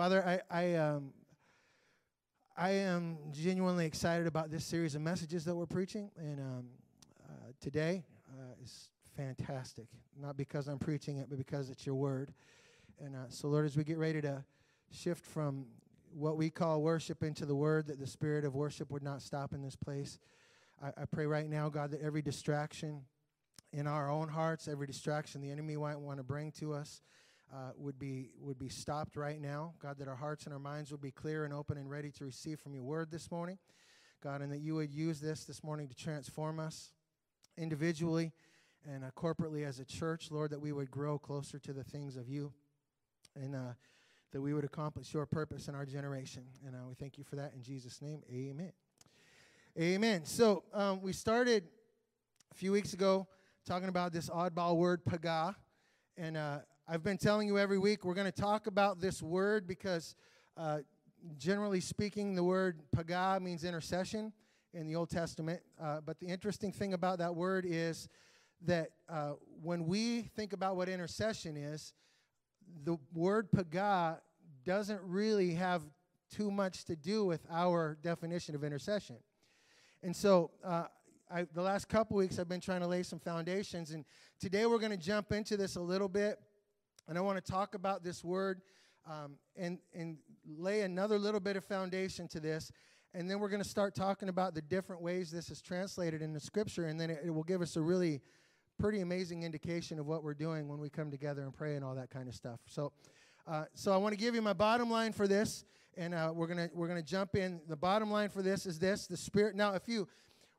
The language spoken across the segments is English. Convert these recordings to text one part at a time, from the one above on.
Father, I, I, um, I am genuinely excited about this series of messages that we're preaching. And um, uh, today uh, is fantastic. Not because I'm preaching it, but because it's your word. And uh, so, Lord, as we get ready to shift from what we call worship into the word, that the spirit of worship would not stop in this place. I, I pray right now, God, that every distraction in our own hearts, every distraction the enemy might want to bring to us, uh, would be would be stopped right now. God, that our hearts and our minds would be clear and open and ready to receive from your word this morning. God, and that you would use this this morning to transform us individually and uh, corporately as a church, Lord, that we would grow closer to the things of you and uh, that we would accomplish your purpose in our generation. And uh, we thank you for that in Jesus' name. Amen. Amen. So um, we started a few weeks ago talking about this oddball word, paga. And uh, I've been telling you every week we're going to talk about this word because, uh, generally speaking, the word paga means intercession in the Old Testament. Uh, but the interesting thing about that word is that uh, when we think about what intercession is, the word paga doesn't really have too much to do with our definition of intercession. And so, uh, I, the last couple weeks, I've been trying to lay some foundations, and today we're going to jump into this a little bit. And I want to talk about this word um, and, and lay another little bit of foundation to this. And then we're going to start talking about the different ways this is translated in the scripture. And then it, it will give us a really pretty amazing indication of what we're doing when we come together and pray and all that kind of stuff. So, uh, so I want to give you my bottom line for this, and uh, we're gonna we're gonna jump in. The bottom line for this is this: the Spirit. Now, if you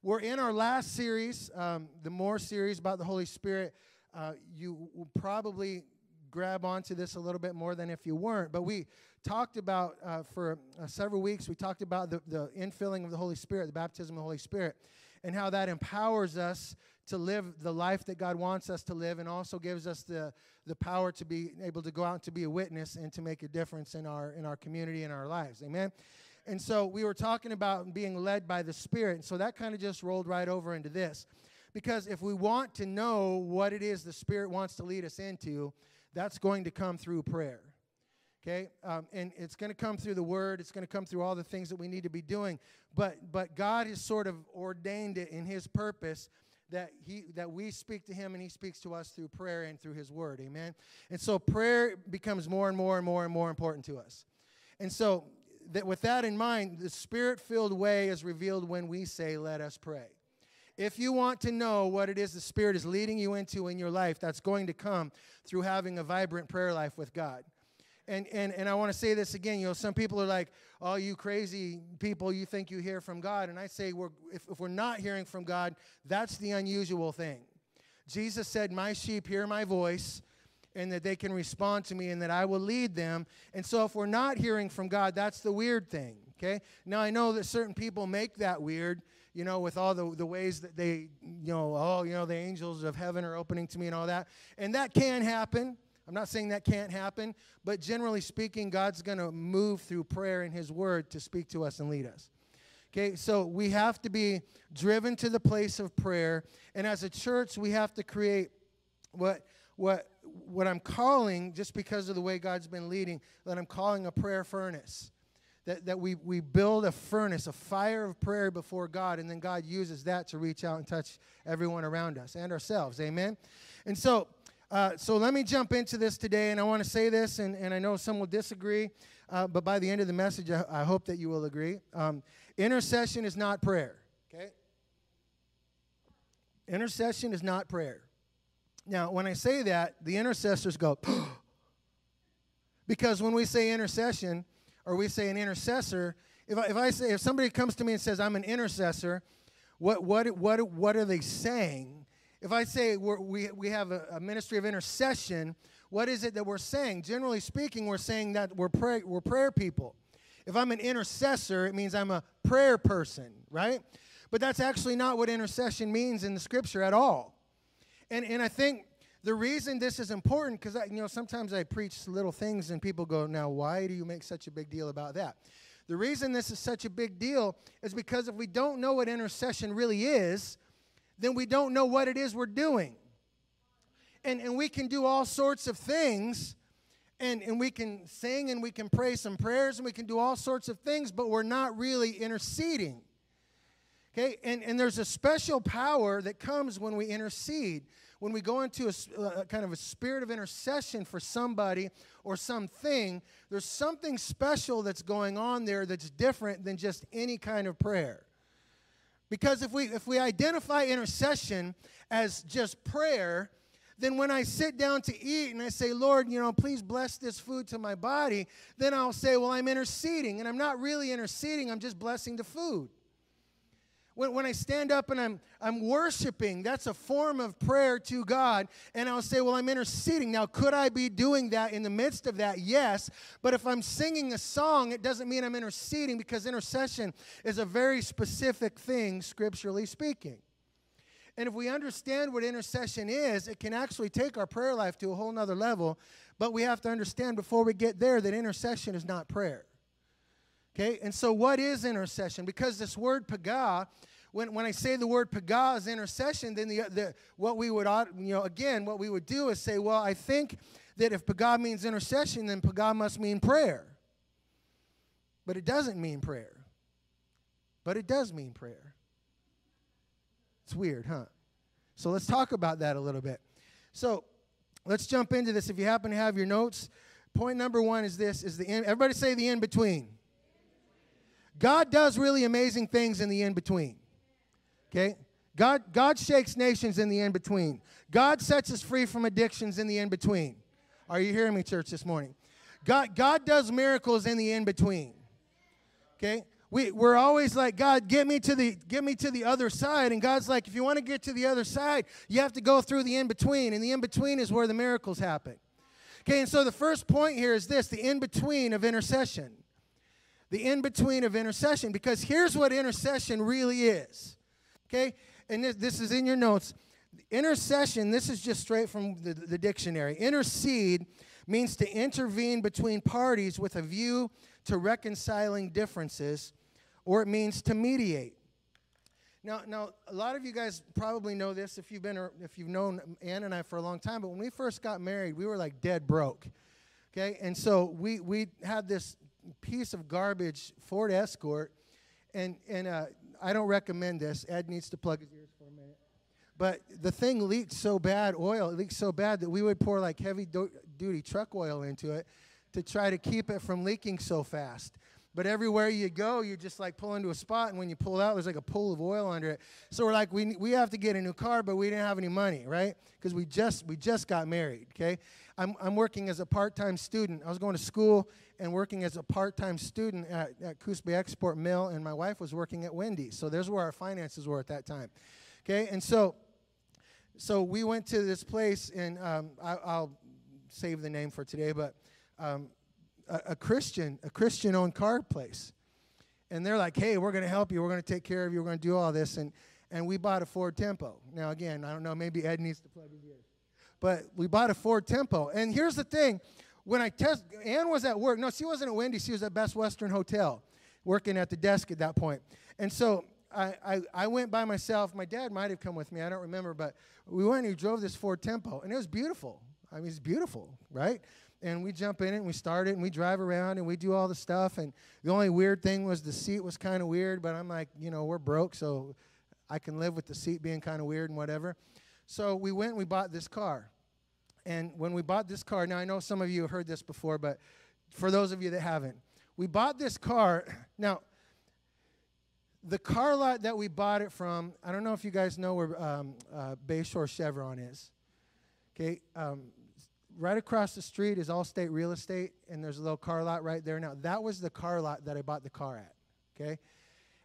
we're in our last series, um, the more series about the Holy Spirit, uh, you will probably grab onto this a little bit more than if you weren't. But we talked about uh, for uh, several weeks, we talked about the, the infilling of the Holy Spirit, the baptism of the Holy Spirit, and how that empowers us to live the life that God wants us to live and also gives us the, the power to be able to go out and to be a witness and to make a difference in our, in our community and our lives. Amen? And so we were talking about being led by the Spirit. And so that kind of just rolled right over into this. Because if we want to know what it is the Spirit wants to lead us into, that's going to come through prayer. Okay? Um, and it's going to come through the Word. It's going to come through all the things that we need to be doing. But, but God has sort of ordained it in His purpose that he that we speak to him and he speaks to us through prayer and through his word amen and so prayer becomes more and more and more and more important to us and so that with that in mind the spirit filled way is revealed when we say let us pray if you want to know what it is the Spirit is leading you into in your life, that's going to come through having a vibrant prayer life with God. And, and, and I want to say this again. You know, some people are like, oh, you crazy people, you think you hear from God. And I say, we're, if, if we're not hearing from God, that's the unusual thing. Jesus said, My sheep hear my voice, and that they can respond to me, and that I will lead them. And so, if we're not hearing from God, that's the weird thing, okay? Now, I know that certain people make that weird you know, with all the, the ways that they, you know, oh, you know, the angels of heaven are opening to me and all that. And that can happen. I'm not saying that can't happen, but generally speaking, God's going to move through prayer and His Word to speak to us and lead us. Okay, so we have to be driven to the place of prayer, and as a church, we have to create what what what I'm calling, just because of the way God's been leading, that I'm calling a prayer furnace that, that we, we build a furnace, a fire of prayer before God, and then God uses that to reach out and touch everyone around us and ourselves. Amen? And so, uh, so let me jump into this today, and I want to say this, and, and I know some will disagree, uh, but by the end of the message, I, I hope that you will agree. Um, intercession is not prayer, okay? Intercession is not prayer. Now, when I say that, the intercessors go, because when we say intercession, or we say an intercessor, if I, if I say, if somebody comes to me and says, I'm an intercessor, what, what, what, what are they saying? If I say we we, have a, a, ministry of intercession, what is it that we're saying? Generally speaking, we're saying that we're, pray, we're prayer people. If I'm an intercessor, it means I'm a prayer person, right? But that's actually not what intercession means in the scripture at all. And, and I think the reason this is important, because you know sometimes I preach little things and people go, "Now, why do you make such a big deal about that?" The reason this is such a big deal is because if we don't know what intercession really is, then we don't know what it is we're doing. And, and we can do all sorts of things, and, and we can sing and we can pray some prayers and we can do all sorts of things, but we're not really interceding. Okay, and, and there's a special power that comes when we intercede. When we go into a, uh, a kind of a spirit of intercession for somebody or something, there's something special that's going on there that's different than just any kind of prayer. Because if we, if we identify intercession as just prayer, then when I sit down to eat and I say, Lord, you know, please bless this food to my body, then I'll say, well, I'm interceding. And I'm not really interceding, I'm just blessing the food. When, when I stand up and I'm, I'm worshiping, that's a form of prayer to God. And I'll say, Well, I'm interceding. Now, could I be doing that in the midst of that? Yes. But if I'm singing a song, it doesn't mean I'm interceding because intercession is a very specific thing, scripturally speaking. And if we understand what intercession is, it can actually take our prayer life to a whole nother level. But we have to understand before we get there that intercession is not prayer. Okay, and so what is intercession? Because this word paga, when, when I say the word paga is intercession, then the, the, what we would, you know, again, what we would do is say, well, I think that if paga means intercession, then paga must mean prayer. But it doesn't mean prayer. But it does mean prayer. It's weird, huh? So let's talk about that a little bit. So let's jump into this. If you happen to have your notes, point number one is this: is the in, everybody say the in between. God does really amazing things in the in between. Okay? God, God shakes nations in the in between. God sets us free from addictions in the in between. Are you hearing me, church, this morning? God, God does miracles in the in between. Okay? We, we're always like, God, get me to the get me to the other side. And God's like, if you want to get to the other side, you have to go through the in between. And the in between is where the miracles happen. Okay, and so the first point here is this the in between of intercession the in between of intercession. Because here's what intercession really is. Okay? And this, this is in your notes. Intercession, this is just straight from the, the dictionary. Intercede means to intervene between parties with a view to reconciling differences, or it means to mediate. Now, now, a lot of you guys probably know this if you've been or if you've known Ann and I for a long time. But when we first got married, we were like dead broke. Okay, and so we we had this piece of garbage Ford Escort, and and uh, I don't recommend this. Ed needs to plug his ears for a minute. But the thing leaked so bad, oil it leaked so bad that we would pour like heavy do- duty truck oil into it to try to keep it from leaking so fast. But everywhere you go, you just like pull into a spot, and when you pull out, there's like a pool of oil under it. So we're like, we, we have to get a new car, but we didn't have any money, right? Because we just we just got married. Okay, I'm I'm working as a part-time student. I was going to school and working as a part-time student at, at Coos Bay Export Mill, and my wife was working at Wendy's. So there's where our finances were at that time. Okay, and so so we went to this place, and um, I, will save the name for today, but um, a, a, Christian, a Christian-owned car place, and they're like, "Hey, we're going to help you. We're going to take care of you. We're going to do all this." And and we bought a Ford Tempo. Now again, I don't know. Maybe Ed needs to plug his ears, but we bought a Ford Tempo. And here's the thing: when I test, Ann was at work. No, she wasn't at Wendy's. She was at Best Western Hotel, working at the desk at that point. And so I, I, I went by myself. My dad might have come with me. I don't remember, but we went and we drove this Ford Tempo, and it was beautiful. I mean, it's beautiful, right? And we jump in it and we start it and we drive around and we do all the stuff. And the only weird thing was the seat was kind of weird, but I'm like, you know, we're broke, so I can live with the seat being kind of weird and whatever. So we went and we bought this car. And when we bought this car, now I know some of you have heard this before, but for those of you that haven't, we bought this car. Now, the car lot that we bought it from, I don't know if you guys know where um, uh, Bayshore Chevron is. Okay, um, right across the street is Allstate Real Estate, and there's a little car lot right there. Now, that was the car lot that I bought the car at. Okay,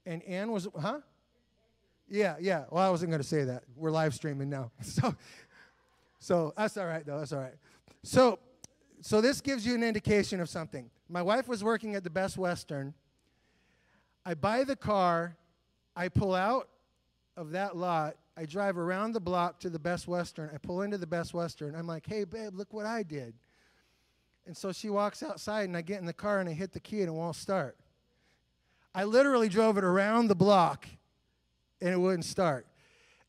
and Ann was, huh? Yeah, yeah. Well, I wasn't going to say that. We're live streaming now. So so that's all right, though. That's all right. So, so this gives you an indication of something. My wife was working at the Best Western. I buy the car, I pull out of that lot, I drive around the block to the Best Western. I pull into the Best Western. I'm like, hey, babe, look what I did. And so she walks outside, and I get in the car and I hit the key, and it won't start. I literally drove it around the block, and it wouldn't start.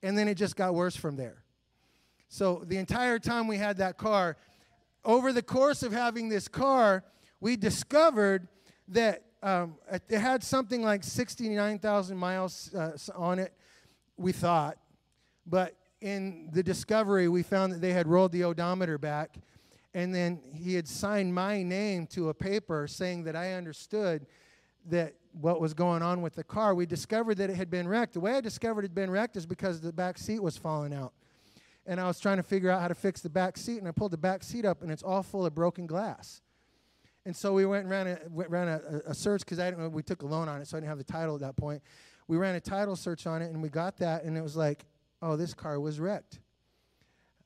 And then it just got worse from there. So the entire time we had that car, over the course of having this car, we discovered that um, it had something like 69,000 miles uh, on it, we thought. But in the discovery, we found that they had rolled the odometer back, and then he had signed my name to a paper saying that I understood that what was going on with the car. We discovered that it had been wrecked. The way I discovered it had been wrecked is because the back seat was falling out. And I was trying to figure out how to fix the back seat, and I pulled the back seat up, and it's all full of broken glass. And so we went and ran a, went, ran a, a search because I didn't, we took a loan on it, so I didn't have the title at that point. We ran a title search on it, and we got that, and it was like, oh, this car was wrecked.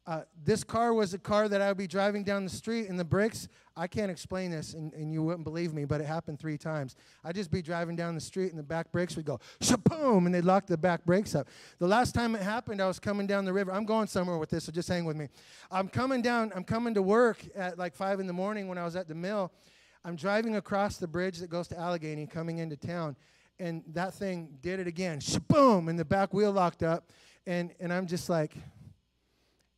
Uh, this car was a car that I would be driving down the street, and the brakes, I can't explain this, and, and you wouldn't believe me, but it happened three times. I'd just be driving down the street, and the back brakes would go, shaboom, and they'd lock the back brakes up. The last time it happened, I was coming down the river. I'm going somewhere with this, so just hang with me. I'm coming down, I'm coming to work at like 5 in the morning when I was at the mill. I'm driving across the bridge that goes to Allegany, coming into town, and that thing did it again, shaboom, and the back wheel locked up, and, and I'm just like,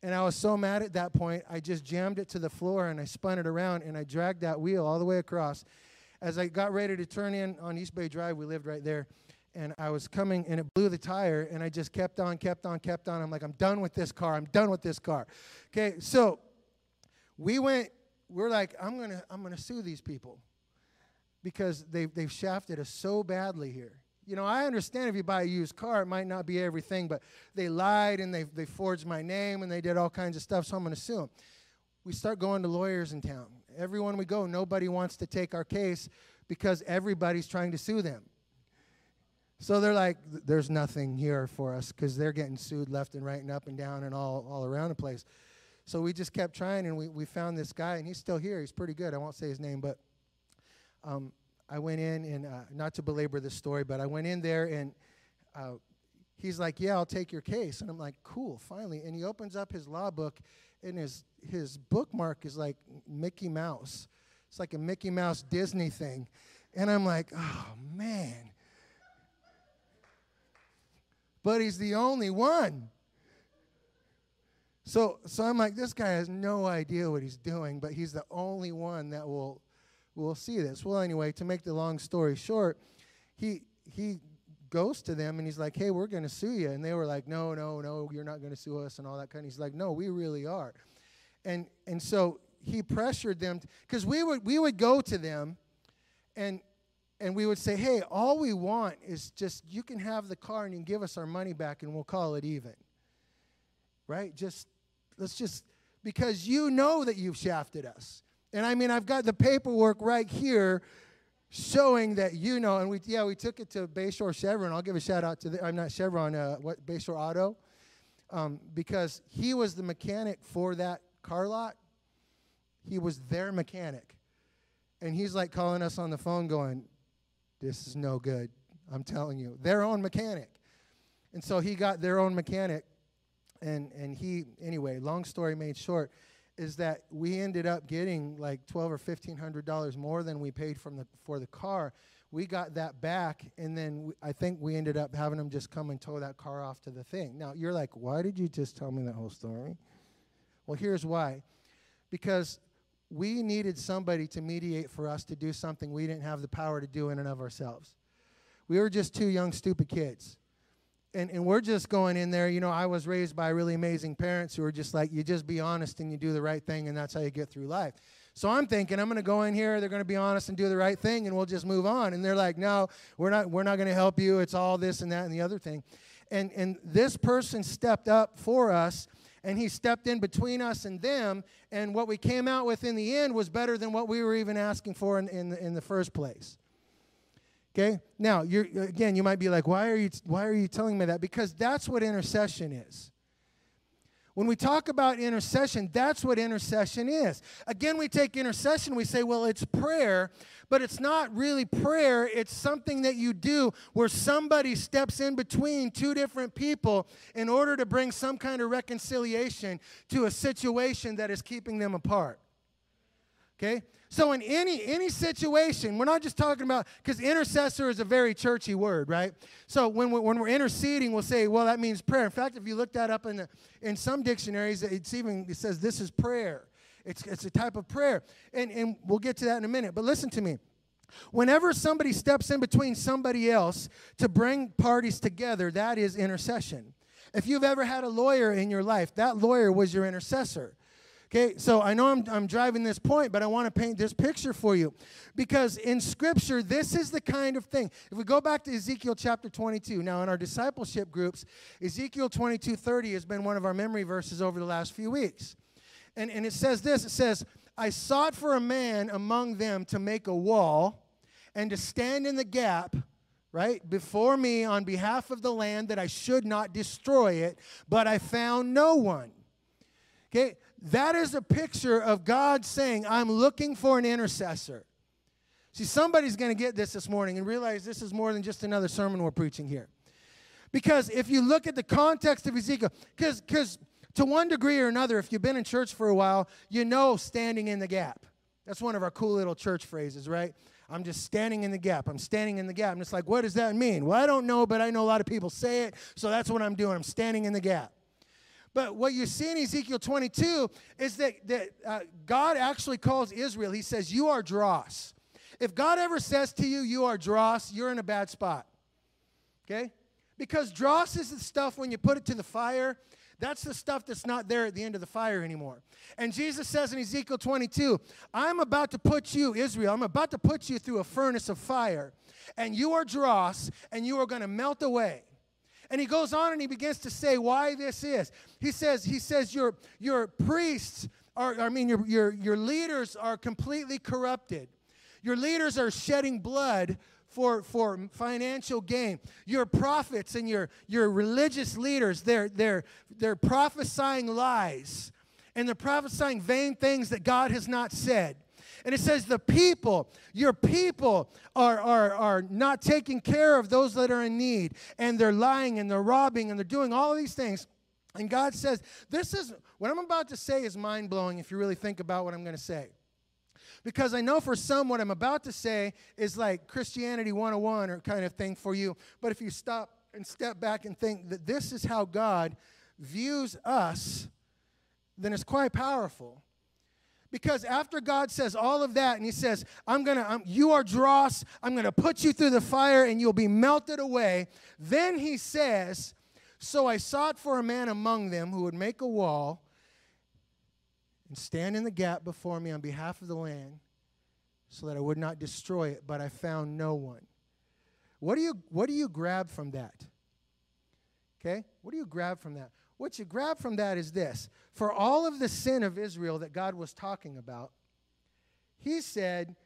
and I was so mad at that point, I just jammed it to the floor and I spun it around and I dragged that wheel all the way across. As I got ready to turn in on East Bay Drive, we lived right there, and I was coming and it blew the tire, and I just kept on, kept on, kept on. I'm like, I'm done with this car. I'm done with this car. Okay, so we went, we're like, I'm gonna, I'm gonna sue these people because they've, they've shafted us so badly here. You know, I understand if you buy a used car, it might not be everything, but they lied and they, they forged my name and they did all kinds of stuff, so I'm going to sue them. We start going to lawyers in town. Everyone we go, nobody wants to take our case because everybody's trying to sue them. So they're like, there's nothing here for us because they're getting sued left and right and up and down and all, all around the place. So we just kept trying and we, we found this guy, and he's still here. He's pretty good. I won't say his name, but um, I went in and uh, not to belabor the story, but I went in there and uh, he's like, "Yeah, I'll take your case." And I'm like, "Cool, finally." And he opens up his law book, and his his bookmark is like Mickey Mouse. It's like a Mickey Mouse Disney thing, and I'm like, "Oh man." But he's the only one. So, so I'm like, this guy has no idea what he's doing, but he's the only one that will we'll see this. Well, anyway, to make the long story short, he he goes to them and he's like, "Hey, we're going to sue you." And they were like, "No, no, no, you're not going to sue us," and all that kind. Of, he's like, "No, we really are," and and so he pressured them because we would we would go to them, and and we would say, "Hey, all we want is just you can have the car and you can give us our money back and we'll call it even." Right? Just let's just because you know that you've shafted us. And I mean, I've got the paperwork right here showing that you know. And we, yeah, we took it to Bayshore Chevron. I'll give a shout out to the, I'm not Chevron, uh, what, Bayshore Auto, um, because he was the mechanic for that car lot. He was their mechanic. And he's like calling us on the phone going, this is no good. I'm telling you, their own mechanic. And so he got their own mechanic. And, and he, anyway, long story made short, is that we ended up getting like twelve or fifteen hundred dollars more than we paid from the for the car. We got that back, and then we, I think we ended up having them just come and tow that car off to the thing. Now you're like, why did you just tell me that whole story? Well, here's why. Because we needed somebody to mediate for us to do something we didn't have the power to do in and of ourselves. We were just two young, stupid kids and, and we're just going in there. You know, I was raised by really amazing parents who are just like, you just be honest and you do the right thing, and that's how you get through life. So I'm thinking I'm going to go in here. They're going to be honest and do the right thing, and we'll just move on. And they're like, no, we're not. We're not going to help you. It's all this and that and the other thing. And and this person stepped up for us, and he stepped in between us and them. And what we came out with in the end was better than what we were even asking for in in, in the first place. Okay? Now, you're, uh, again, you might be like, why are, you, why are you telling me that? Because that's what intercession is. When we talk about intercession, that's what intercession is. Again, we take intercession, we say, well, it's prayer, but it's not really prayer. It's something that you do where somebody steps in between two different people in order to bring some kind of reconciliation to a situation that is keeping them apart. Okay? So in any any situation, we're not just talking about because intercessor is a very churchy word, right? So when we, when we're interceding, we'll say, well, that means prayer. In fact, if you look that up in the, in some dictionaries, it's even it says this is prayer. It's, it's a type of prayer. And, and we'll get to that in a minute. But listen to me. Whenever somebody steps in between somebody else to bring parties together, that is intercession. If you've ever had a lawyer in your life, that lawyer was your intercessor. Okay, so I know I'm, I'm driving this point, but I want to paint this picture for you. Because in Scripture, this is the kind of thing. If we go back to Ezekiel chapter 22, now in our discipleship groups, Ezekiel 22 30 has been one of our memory verses over the last few weeks. And, and it says this it says, I sought for a man among them to make a wall and to stand in the gap right, before me on behalf of the land that I should not destroy it, but I found no one. Okay, that is a picture of God saying, I'm looking for an intercessor. See, somebody's going to get this this morning and realize this is more than just another sermon we're preaching here. Because if you look at the context of Ezekiel, because to one degree or another, if you've been in church for a while, you know standing in the gap. That's one of our cool little church phrases, right? I'm just standing in the gap. I'm standing in the gap. And it's like, what does that mean? Well, I don't know, but I know a lot of people say it, so that's what I'm doing. I'm standing in the gap. But what you see in Ezekiel 22 is that, that uh, God actually calls Israel, He says, You are dross. If God ever says to you, You are dross, you're in a bad spot. Okay? Because dross is the stuff when you put it to the fire, that's the stuff that's not there at the end of the fire anymore. And Jesus says in Ezekiel 22, I'm about to put you, Israel, I'm about to put you through a furnace of fire, and you are dross, and you are going to melt away. And he goes on and he begins to say why this is. He says, he says, your, your priests are, I mean, your, your, your leaders are completely corrupted. Your leaders are shedding blood for, for financial gain. Your prophets and your, your religious leaders, they're, they're, they're prophesying lies and they're prophesying vain things that God has not said. And it says, the people, your people are, are, are not taking care of those that are in need. And they're lying and they're robbing and they're doing all of these things. And God says, this is, what I'm about to say is mind blowing if you really think about what I'm going to say. Because I know for some, what I'm about to say is like Christianity 101 or kind of thing for you. But if you stop and step back and think that this is how God views us, then it's quite powerful. Because after God says all of that, and He says, I'm gonna, I'm, you are dross, I'm gonna put you through the fire and you'll be melted away, then He says, So I sought for a man among them who would make a wall and stand in the gap before me on behalf of the land so that I would not destroy it, but I found no one. What do you, what do you grab from that? Okay? What do you grab from that? What you grab from that is this for all of the sin of Israel that God was talking about, he said,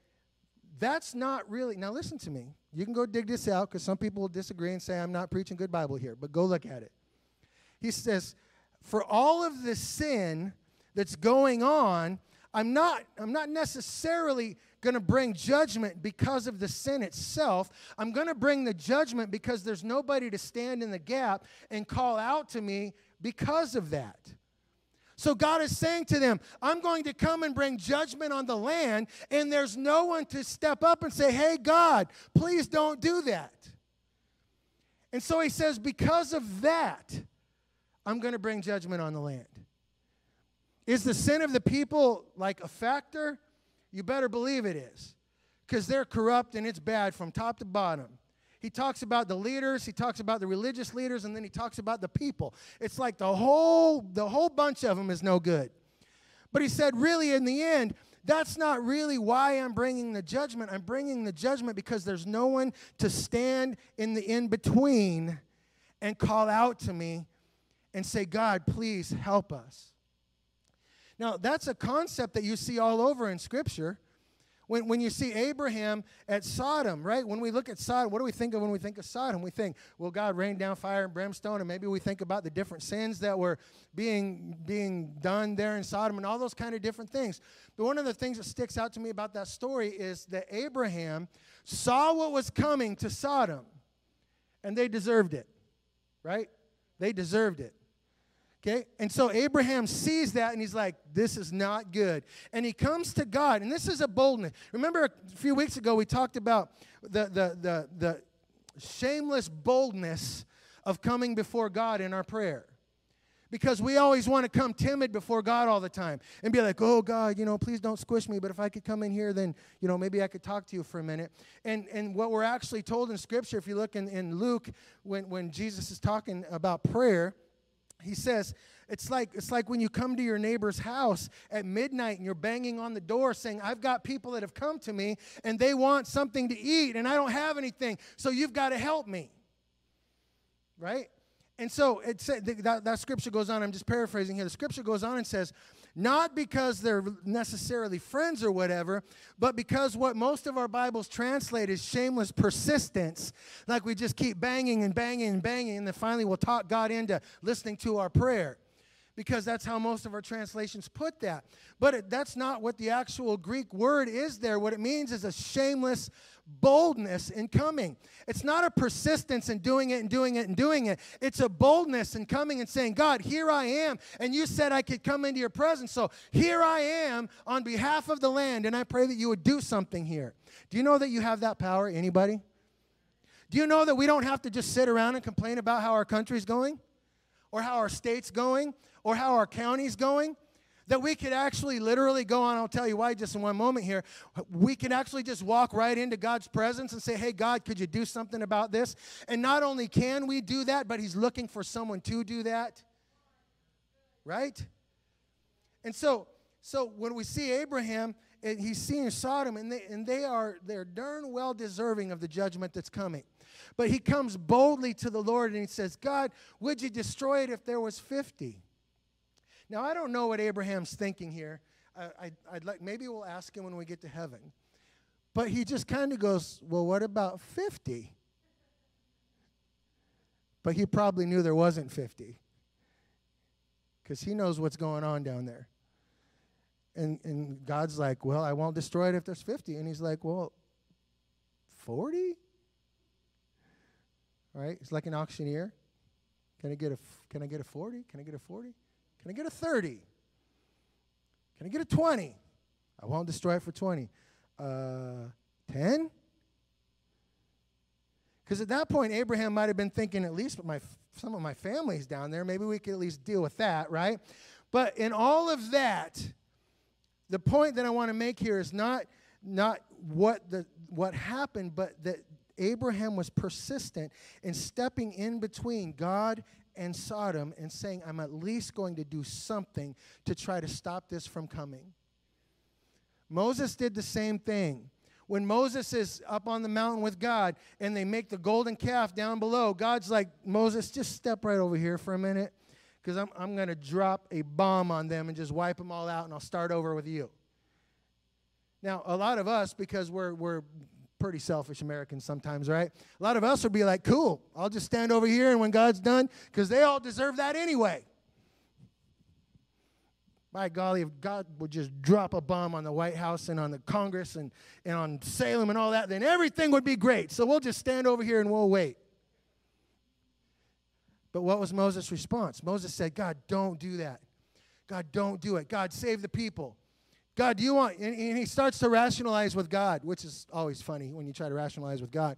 that's not really. Now, listen to me. You can go dig this out because some people will disagree and say I'm not preaching good Bible here, but go look at it. He says, for all of the sin that's going on, I'm not, I'm not necessarily going to bring judgment because of the sin itself. I'm going to bring the judgment because there's nobody to stand in the gap and call out to me because of that. So God is saying to them, I'm going to come and bring judgment on the land, and there's no one to step up and say, Hey, God, please don't do that. And so he says, Because of that, I'm going to bring judgment on the land. Is the sin of the people like a factor? You better believe it is. Because they're corrupt and it's bad from top to bottom. He talks about the leaders, he talks about the religious leaders, and then he talks about the people. It's like the whole the whole bunch of them is no good. But he said, really, in the end, that's not really why I'm bringing the judgment. I'm bringing the judgment because there's no one to stand in the in between and call out to me and say, God, please help us. Now, that's a concept that you see all over in Scripture. When, when you see Abraham at Sodom, right? When we look at Sodom, what do we think of when we think of Sodom? We think, well, God rained down fire and brimstone, and maybe we think about the different sins that were being, being done there in Sodom and all those kind of different things. But one of the things that sticks out to me about that story is that Abraham saw what was coming to Sodom, and they deserved it, right? They deserved it. Okay? And so Abraham sees that and he's like, this is not good. And he comes to God, and this is a boldness. Remember a few weeks ago we talked about the, the, the, the shameless boldness of coming before God in our prayer. Because we always want to come timid before God all the time and be like, oh, God, you know, please don't squish me, but if I could come in here, then, you know, maybe I could talk to you for a minute. And, and what we're actually told in Scripture, if you look in, in Luke, when, when Jesus is talking about prayer, he says, it's like, it's like when you come to your neighbor's house at midnight and you're banging on the door saying, I've got people that have come to me and they want something to eat and I don't have anything, so you've got to help me. Right? And so it said that, that scripture goes on. I'm just paraphrasing here. The scripture goes on and says, not because they're necessarily friends or whatever, but because what most of our Bibles translate is shameless persistence. Like we just keep banging and banging and banging, and then finally we'll talk God into listening to our prayer because that's how most of our translations put that. But it, that's not what the actual Greek word is there. What it means is a shameless boldness in coming. It's not a persistence in doing it and doing it and doing it. It's a boldness in coming and saying, God, here I am. And you said I could come into your presence. So here I am on behalf of the land. And I pray that you would do something here. Do you know that you have that power? Anybody? Do you know that we don't have to just sit around and complain about how our country's going? Or how our state's going? Or how our county's going, that we could actually literally go on. I'll tell you why just in one moment here. We can actually just walk right into God's presence and say, Hey, God, could you do something about this? And not only can we do that, but He's looking for someone to do that. Right? And so, so when we see Abraham, and he's seeing Sodom, and they, and they are they're darn well deserving of the judgment that's coming. But he comes boldly to the Lord and he says, God, would you destroy it if there was 50? Now, I don't know what Abraham's thinking here. I, would like, maybe we'll ask him when we get to heaven. But he just kind of goes, Well, what about 50? But he probably knew there wasn't 50 because he knows what's going on down there. And, and God's like, Well, I won't destroy it if there's 50. And he's like, Well, 40? Right? It's like an auctioneer. Can I get a, can I get a 40? Can I get a 40? Can I get a 30? Can I get a 20? I won't destroy it for 20. Uh, 10? Because at that point, Abraham might have been thinking, at least my, some of my family's down there. Maybe we could at least deal with that, right? But in all of that, the point that I want to make here is not, not what, the, what happened, but that Abraham was persistent in stepping in between God and Sodom and saying, I'm at least going to do something to try to stop this from coming. Moses did the same thing. When Moses is up on the mountain with God and they make the golden calf down below, God's like, Moses, just step right over here for a minute because I'm, I'm going to drop a bomb on them and just wipe them all out and I'll start over with you. Now, a lot of us, because we're, we're pretty selfish Americans sometimes, right? A lot of us would be like, cool, I'll just stand over here and when God's done, because they all deserve that anyway. By golly, if God would just drop a bomb on the White House and on the Congress and, and on Salem and all that, then everything would be great. So we'll just stand over here and we'll wait. But what was Moses' response? Moses said, God, don't do that. God, don't do it. God, save the people. God, do you want, and, he starts to rationalize with God, which is always funny when you try to rationalize with God.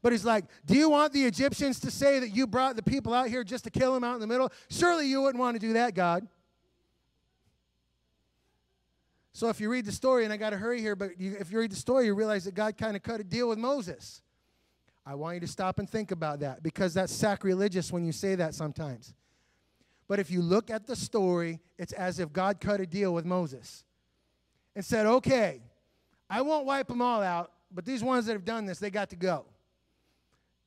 But he's like, Do you want the Egyptians to say that you brought the people out here just to kill them out in the middle? Surely you wouldn't want to do that, God. So if you read the story, and I got to hurry here, but you, if you read the story, you realize that God kind of cut a deal with Moses. I want you to stop and think about that because that's sacrilegious when you say that sometimes. But if you look at the story, it's as if God cut a deal with Moses and said, okay, I won't wipe them all out, but these ones that have done this, they got to go.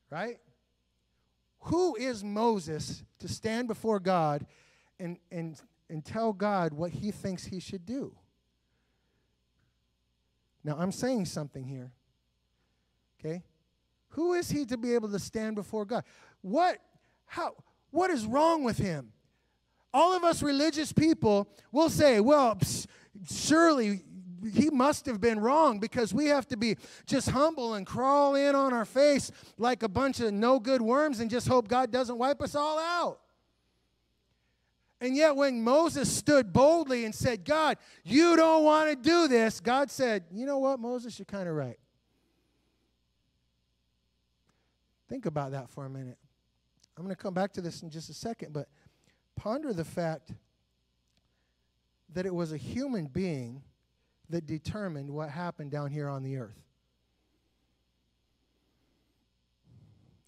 Right? Who is Moses to stand before God and, and, and tell God what he thinks he should do? Now, I'm saying something here. Okay? Who is he to be able to stand before God? What, how, what is wrong with him? All of us religious people will say, well, psh, surely he must have been wrong because we have to be just humble and crawl in on our face like a bunch of no good worms and just hope God doesn't wipe us all out. And yet, when Moses stood boldly and said, God, you don't want to do this, God said, You know what, Moses, you're kind of right. Think about that for a minute. I'm going to come back to this in just a second, but ponder the fact that it was a human being that determined what happened down here on the earth.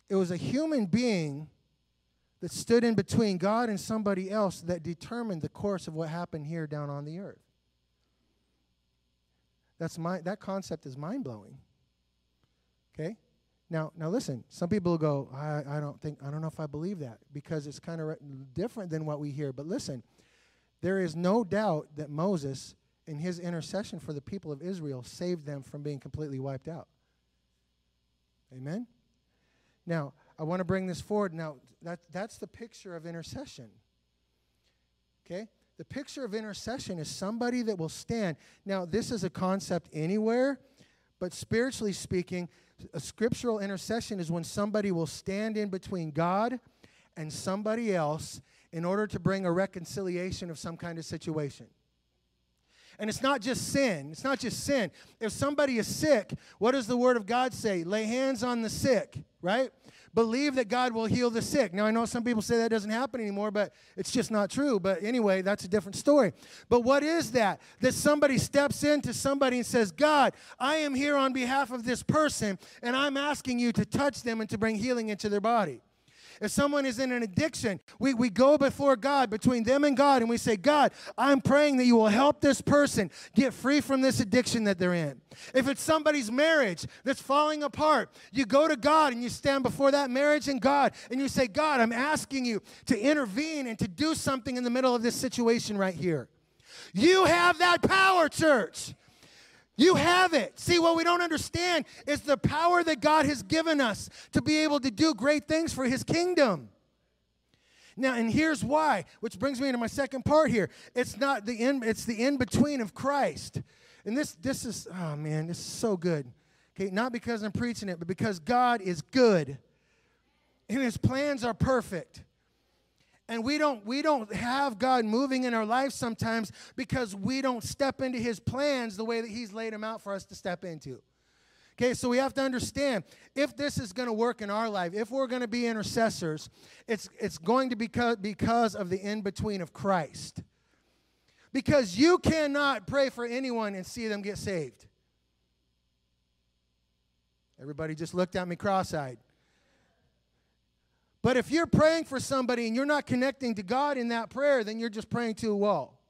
It was a human being that stood in between God and somebody else that determined the course of what happened here down on the earth. That's my, that concept is mind blowing. Okay? Now, now listen, some people will go, I, I don't think, I don't know if I believe that because it's kind of re- different than what we hear. But listen, there is no doubt that Moses, in his intercession for the people of Israel, saved them from being completely wiped out. Amen? Now, I want to bring this forward. Now, that, that's the picture of intercession. Okay? The picture of intercession is somebody that will stand. Now, this is a concept anywhere, but spiritually speaking, a scriptural intercession is when somebody will stand in between God and somebody else in order to bring a reconciliation of some kind of situation. And it's not just sin. It's not just sin. If somebody is sick, what does the Word of God say? Lay hands on the sick, right? Believe that God will heal the sick. Now, I know some people say that doesn't happen anymore, but it's just not true. But anyway, that's a different story. But what is that? That somebody steps into somebody and says, God, I am here on behalf of this person, and I'm asking you to touch them and to bring healing into their body. If someone is in an addiction, we, we go before God, between them and God, and we say, God, I'm praying that you will help this person get free from this addiction that they're in. If it's somebody's marriage that's falling apart, you go to God and you stand before that marriage and God, and you say, God, I'm asking you to intervene and to do something in the middle of this situation right here. You have that power, church. You have it. See, what we don't understand is the power that God has given us to be able to do great things for His kingdom. Now, and here's why, which brings me into my second part here. It's not the in, it's the in between of Christ. And this, this is, oh man, this is so good. Okay, not because I'm preaching it, but because God is good. And his plans are perfect. And we don't we don't have God moving in our lives sometimes because we don't step into his plans the way that he's laid them out for us to step into. Okay, so we have to understand if this is going to work in our life, if we're going to be intercessors, it's it's going to be because, because of the in between of Christ. Because you cannot pray for anyone and see them get saved. Everybody just looked at me cross eyed. But if you're praying for somebody and you're not connecting to God in that prayer, then you're just praying to a wall.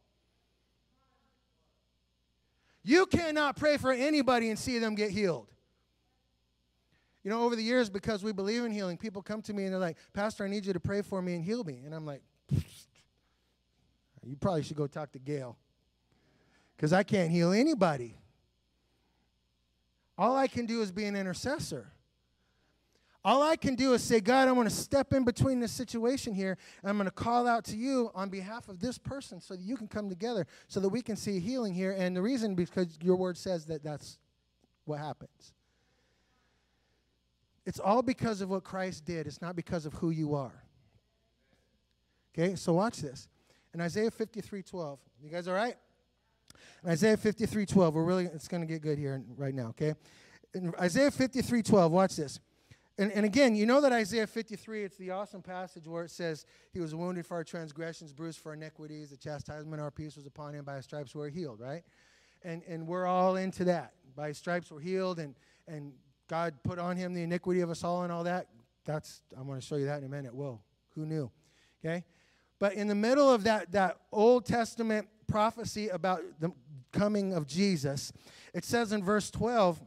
You cannot pray for anybody and see them get healed. You know, over the years, because we believe in healing, people come to me and they're like, Pastor, I need you to pray for me and heal me. And I'm like, you probably should go talk to Gail because I can't heal anybody. All I can do is be an intercessor. All I can do is say, God, I'm going to step in between this situation here, and I'm going to call out to you on behalf of this person so that you can come together so that we can see healing here. And the reason, because your word says that that's what happens. It's all because of what Christ did, it's not because of who you are. Okay, so watch this. In Isaiah 53 12, you guys all right? In Isaiah 53 12, we're really, it's going to get good here right now, okay? In Isaiah 53 12, watch this. And, and again, you know that Isaiah 53, it's the awesome passage where it says, He was wounded for our transgressions, bruised for our iniquities, the chastisement of our peace was upon him, by his stripes we're healed, right? And, and we're all into that. By his stripes we're healed, and, and God put on him the iniquity of us all and all that. That's, I'm going to show you that in a minute. Whoa, who knew? Okay? But in the middle of that, that Old Testament prophecy about the coming of Jesus, it says in verse 12,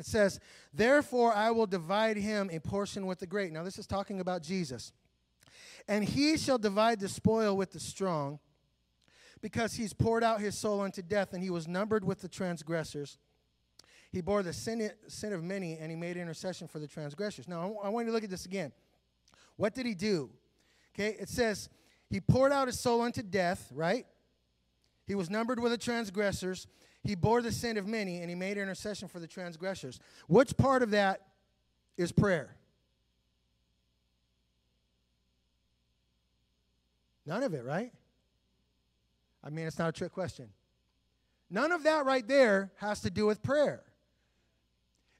it says, Therefore I will divide him a portion with the great. Now, this is talking about Jesus. And he shall divide the spoil with the strong, because he's poured out his soul unto death, and he was numbered with the transgressors. He bore the sin, sin of many, and he made intercession for the transgressors. Now, I want you to look at this again. What did he do? Okay, it says, He poured out his soul unto death, right? He was numbered with the transgressors. He bore the sin of many and he made intercession for the transgressors. Which part of that is prayer? None of it, right? I mean, it's not a trick question. None of that right there has to do with prayer.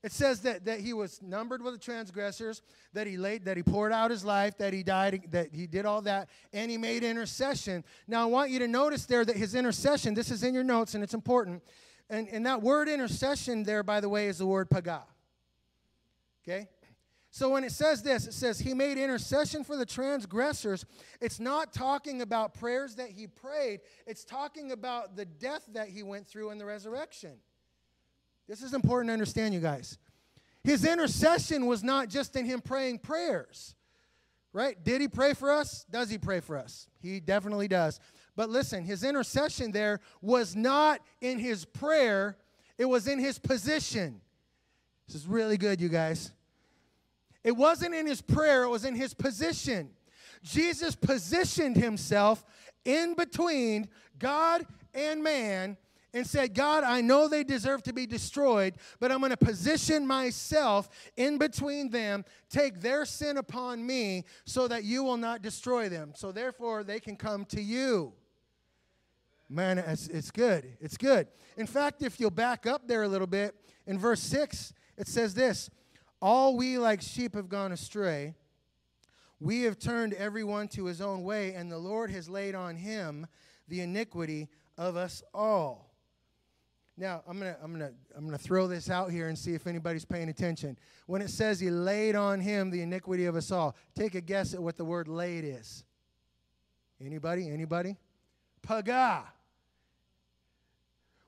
It says that, that he was numbered with the transgressors, that he laid, that he poured out his life, that he died, that he did all that, and he made intercession. Now I want you to notice there that his intercession, this is in your notes and it's important. And, and that word intercession there, by the way, is the word paga. Okay? So when it says this, it says he made intercession for the transgressors. It's not talking about prayers that he prayed, it's talking about the death that he went through and the resurrection. This is important to understand, you guys. His intercession was not just in him praying prayers, right? Did he pray for us? Does he pray for us? He definitely does. But listen, his intercession there was not in his prayer, it was in his position. This is really good, you guys. It wasn't in his prayer, it was in his position. Jesus positioned himself in between God and man and said, God, I know they deserve to be destroyed, but I'm going to position myself in between them, take their sin upon me, so that you will not destroy them. So therefore, they can come to you. Man, it's, it's good. It's good. In fact, if you'll back up there a little bit, in verse 6, it says this All we like sheep have gone astray. We have turned everyone to his own way, and the Lord has laid on him the iniquity of us all. Now, I'm going to I'm going to I'm going to throw this out here and see if anybody's paying attention. When it says he laid on him the iniquity of us all, take a guess at what the word laid is. Anybody? Anybody? Paga.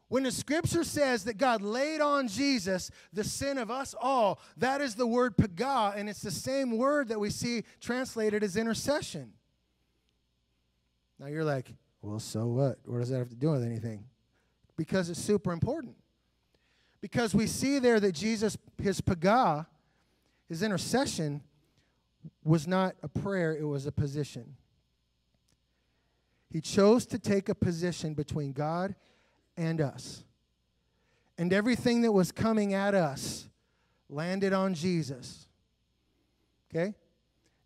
When the scripture says that God laid on Jesus the sin of us all, that is the word paga, and it's the same word that we see translated as intercession. Now you're like, well, so what? What does that have to do with anything? Because it's super important. Because we see there that Jesus, his paga, his intercession, was not a prayer, it was a position. He chose to take a position between God and us. And everything that was coming at us landed on Jesus. Okay?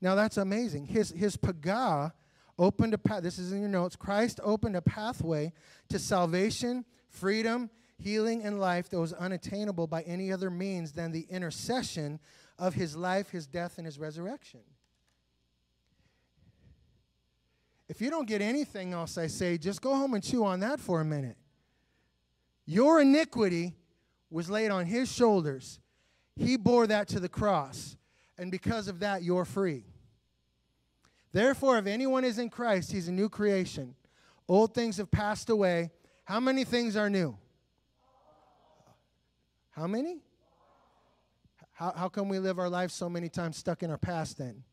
Now that's amazing. His, his paga opened a path. This is in your notes. Christ opened a pathway to salvation freedom, healing, and life that was unattainable by any other means than the intercession of his life, his death, and his resurrection. If you don't get anything else I say, just go home and chew on that for a minute. Your iniquity was laid on his shoulders. He bore that to the cross. And because of that, you're free. Therefore, if anyone is in Christ, he's a new creation. Old things have passed away. How many things are new? How many? How, how come we live our life so many times stuck in our past then?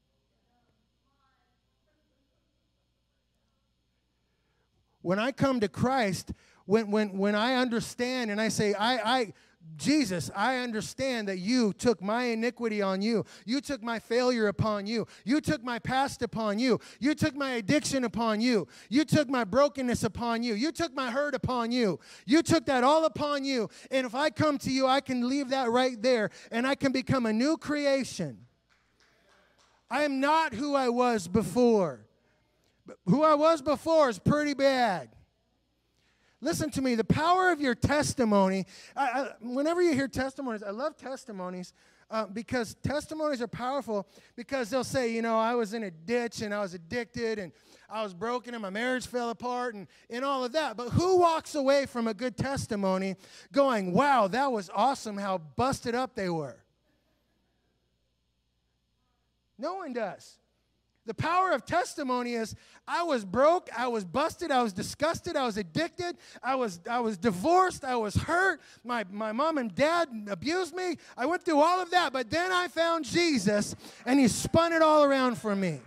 When I come to Christ, when, when, when I understand and I say, I, I, Jesus, I understand that you took my iniquity on you. You took my failure upon you. You took my past upon you. You took my addiction upon you. You took my brokenness upon you. You took my hurt upon you. You took that all upon you. And if I come to you, I can leave that right there and I can become a new creation. I am not who I was before. but Who I was before is pretty bad. Listen to me, the power of your testimony. I, I, whenever you hear testimonies, I love testimonies uh, because testimonies are powerful because they'll say, you know, I was in a ditch and I was addicted and I was broken and my marriage fell apart and, and all of that. But who walks away from a good testimony going, wow, that was awesome how busted up they were? No one does. The power of testimony is I was broke, I was busted, I was disgusted, I was addicted, I was, I was divorced, I was hurt, my, my mom and dad abused me. I went through all of that, but then I found Jesus and he spun it all around for me.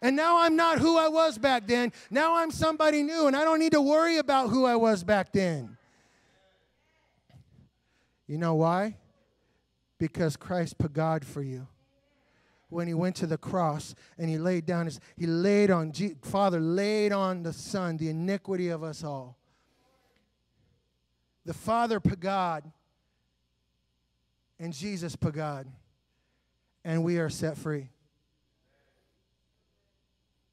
And now I'm not who I was back then. Now I'm somebody new, and I don't need to worry about who I was back then. You know why? Because Christ pagad for you when he went to the cross and he laid down his, he laid on, Father laid on the Son the iniquity of us all. The Father pagad and Jesus pagad, and we are set free.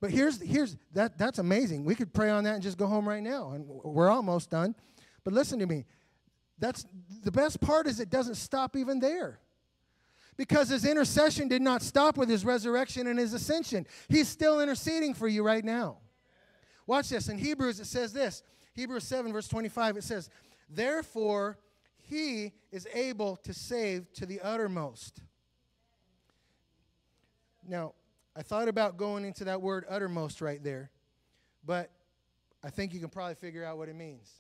But here's, here's that, that's amazing. We could pray on that and just go home right now, and we're almost done. But listen to me. That's the best part is it doesn't stop even there. Because his intercession did not stop with his resurrection and his ascension. He's still interceding for you right now. Watch this. In Hebrews, it says this Hebrews 7, verse 25, it says, Therefore, he is able to save to the uttermost. Now, I thought about going into that word uttermost right there, but I think you can probably figure out what it means.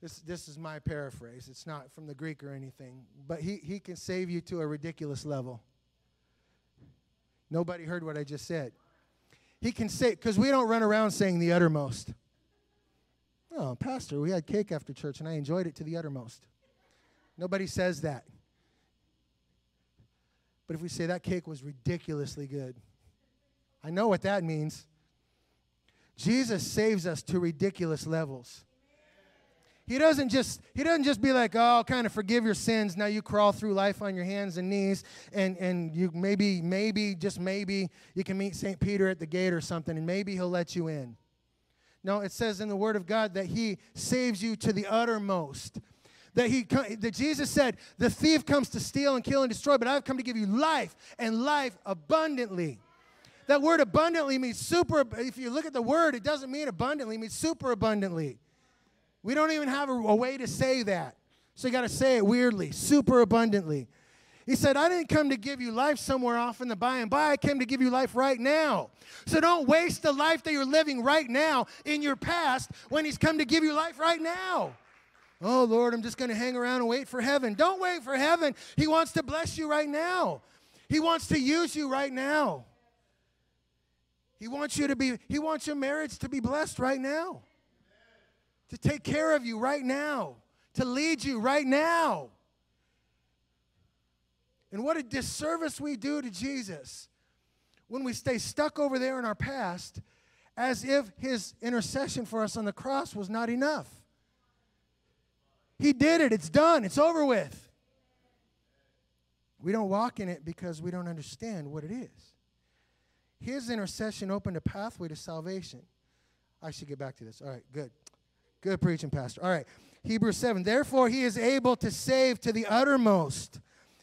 This, this is my paraphrase. It's not from the Greek or anything. But he, he can save you to a ridiculous level. Nobody heard what I just said. He can say, because we don't run around saying the uttermost. Oh, Pastor, we had cake after church and I enjoyed it to the uttermost. Nobody says that. But if we say that cake was ridiculously good, I know what that means. Jesus saves us to ridiculous levels. He doesn't just he doesn't just be like, "Oh, kind of forgive your sins. Now you crawl through life on your hands and knees and and you maybe maybe just maybe you can meet St. Peter at the gate or something and maybe he'll let you in." No, it says in the word of God that he saves you to the uttermost. That he that Jesus said, "The thief comes to steal and kill and destroy, but I've come to give you life and life abundantly." That word abundantly means super if you look at the word, it doesn't mean abundantly, it means super abundantly. We don't even have a, a way to say that. So you got to say it weirdly, super abundantly. He said, I didn't come to give you life somewhere off in the by and by. I came to give you life right now. So don't waste the life that you're living right now in your past when He's come to give you life right now. Oh, Lord, I'm just going to hang around and wait for heaven. Don't wait for heaven. He wants to bless you right now, He wants to use you right now. He wants you to be, He wants your marriage to be blessed right now to take care of you right now, to lead you right now. And what a disservice we do to Jesus when we stay stuck over there in our past as if his intercession for us on the cross was not enough. He did it, it's done, it's over with. We don't walk in it because we don't understand what it is. His intercession opened a pathway to salvation. I should get back to this. All right, good. Good preaching, Pastor. All right. Hebrews 7. Therefore, he is able to save to the uttermost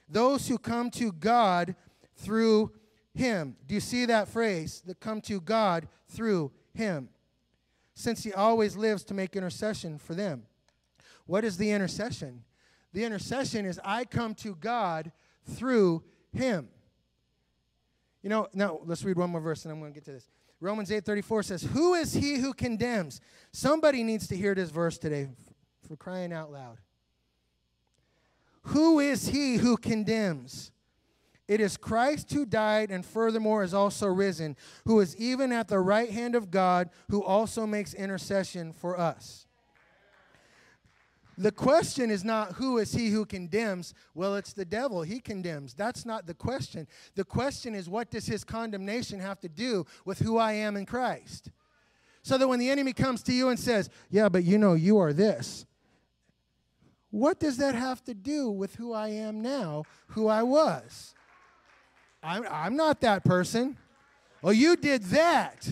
those who come to God through him. Do you see that phrase? That come to God through him. Since he always lives to make intercession for them. What is the intercession? The intercession is I come to God through him. You know, now let's read one more verse and I'm going to get to this. Romans 8:34 says, "Who is he who condemns?" Somebody needs to hear this verse today for crying out loud. Who is he who condemns? It is Christ who died and furthermore is also risen, who is even at the right hand of God, who also makes intercession for us. The question is not who is he who condemns? Well, it's the devil. He condemns. That's not the question. The question is what does his condemnation have to do with who I am in Christ? So that when the enemy comes to you and says, Yeah, but you know, you are this. What does that have to do with who I am now, who I was? I'm, I'm not that person. Well, you did that.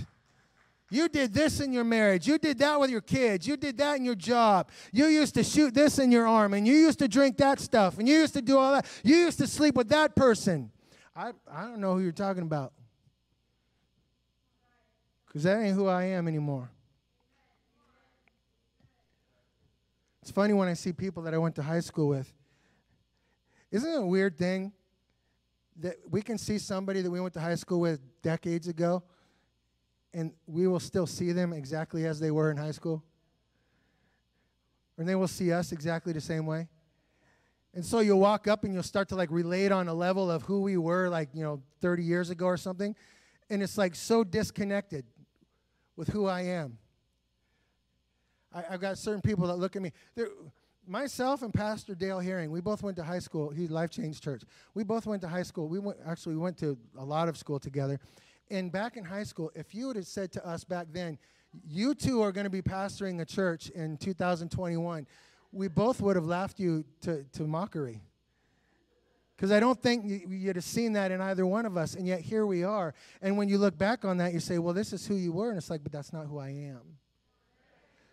You did this in your marriage. You did that with your kids. You did that in your job. You used to shoot this in your arm, and you used to drink that stuff, and you used to do all that. You used to sleep with that person. I, I don't know who you're talking about. Because that ain't who I am anymore. It's funny when I see people that I went to high school with. Isn't it a weird thing that we can see somebody that we went to high school with decades ago? And we will still see them exactly as they were in high school? And they will see us exactly the same way? And so you'll walk up and you'll start to like relate on a level of who we were like, you know, 30 years ago or something. And it's like so disconnected with who I am. I, have got certain people that look at me. They're, myself and Pastor Dale Herring, we both went to high school. He's Life Change Church. We both went to high school. We went actually we went to a lot of school together. And back in high school, if you would have said to us back then, you two are going to be pastoring a church in 2021, we both would have laughed you to, to mockery. Because I don't think you'd have seen that in either one of us, and yet here we are. And when you look back on that, you say, well, this is who you were. And it's like, but that's not who I am.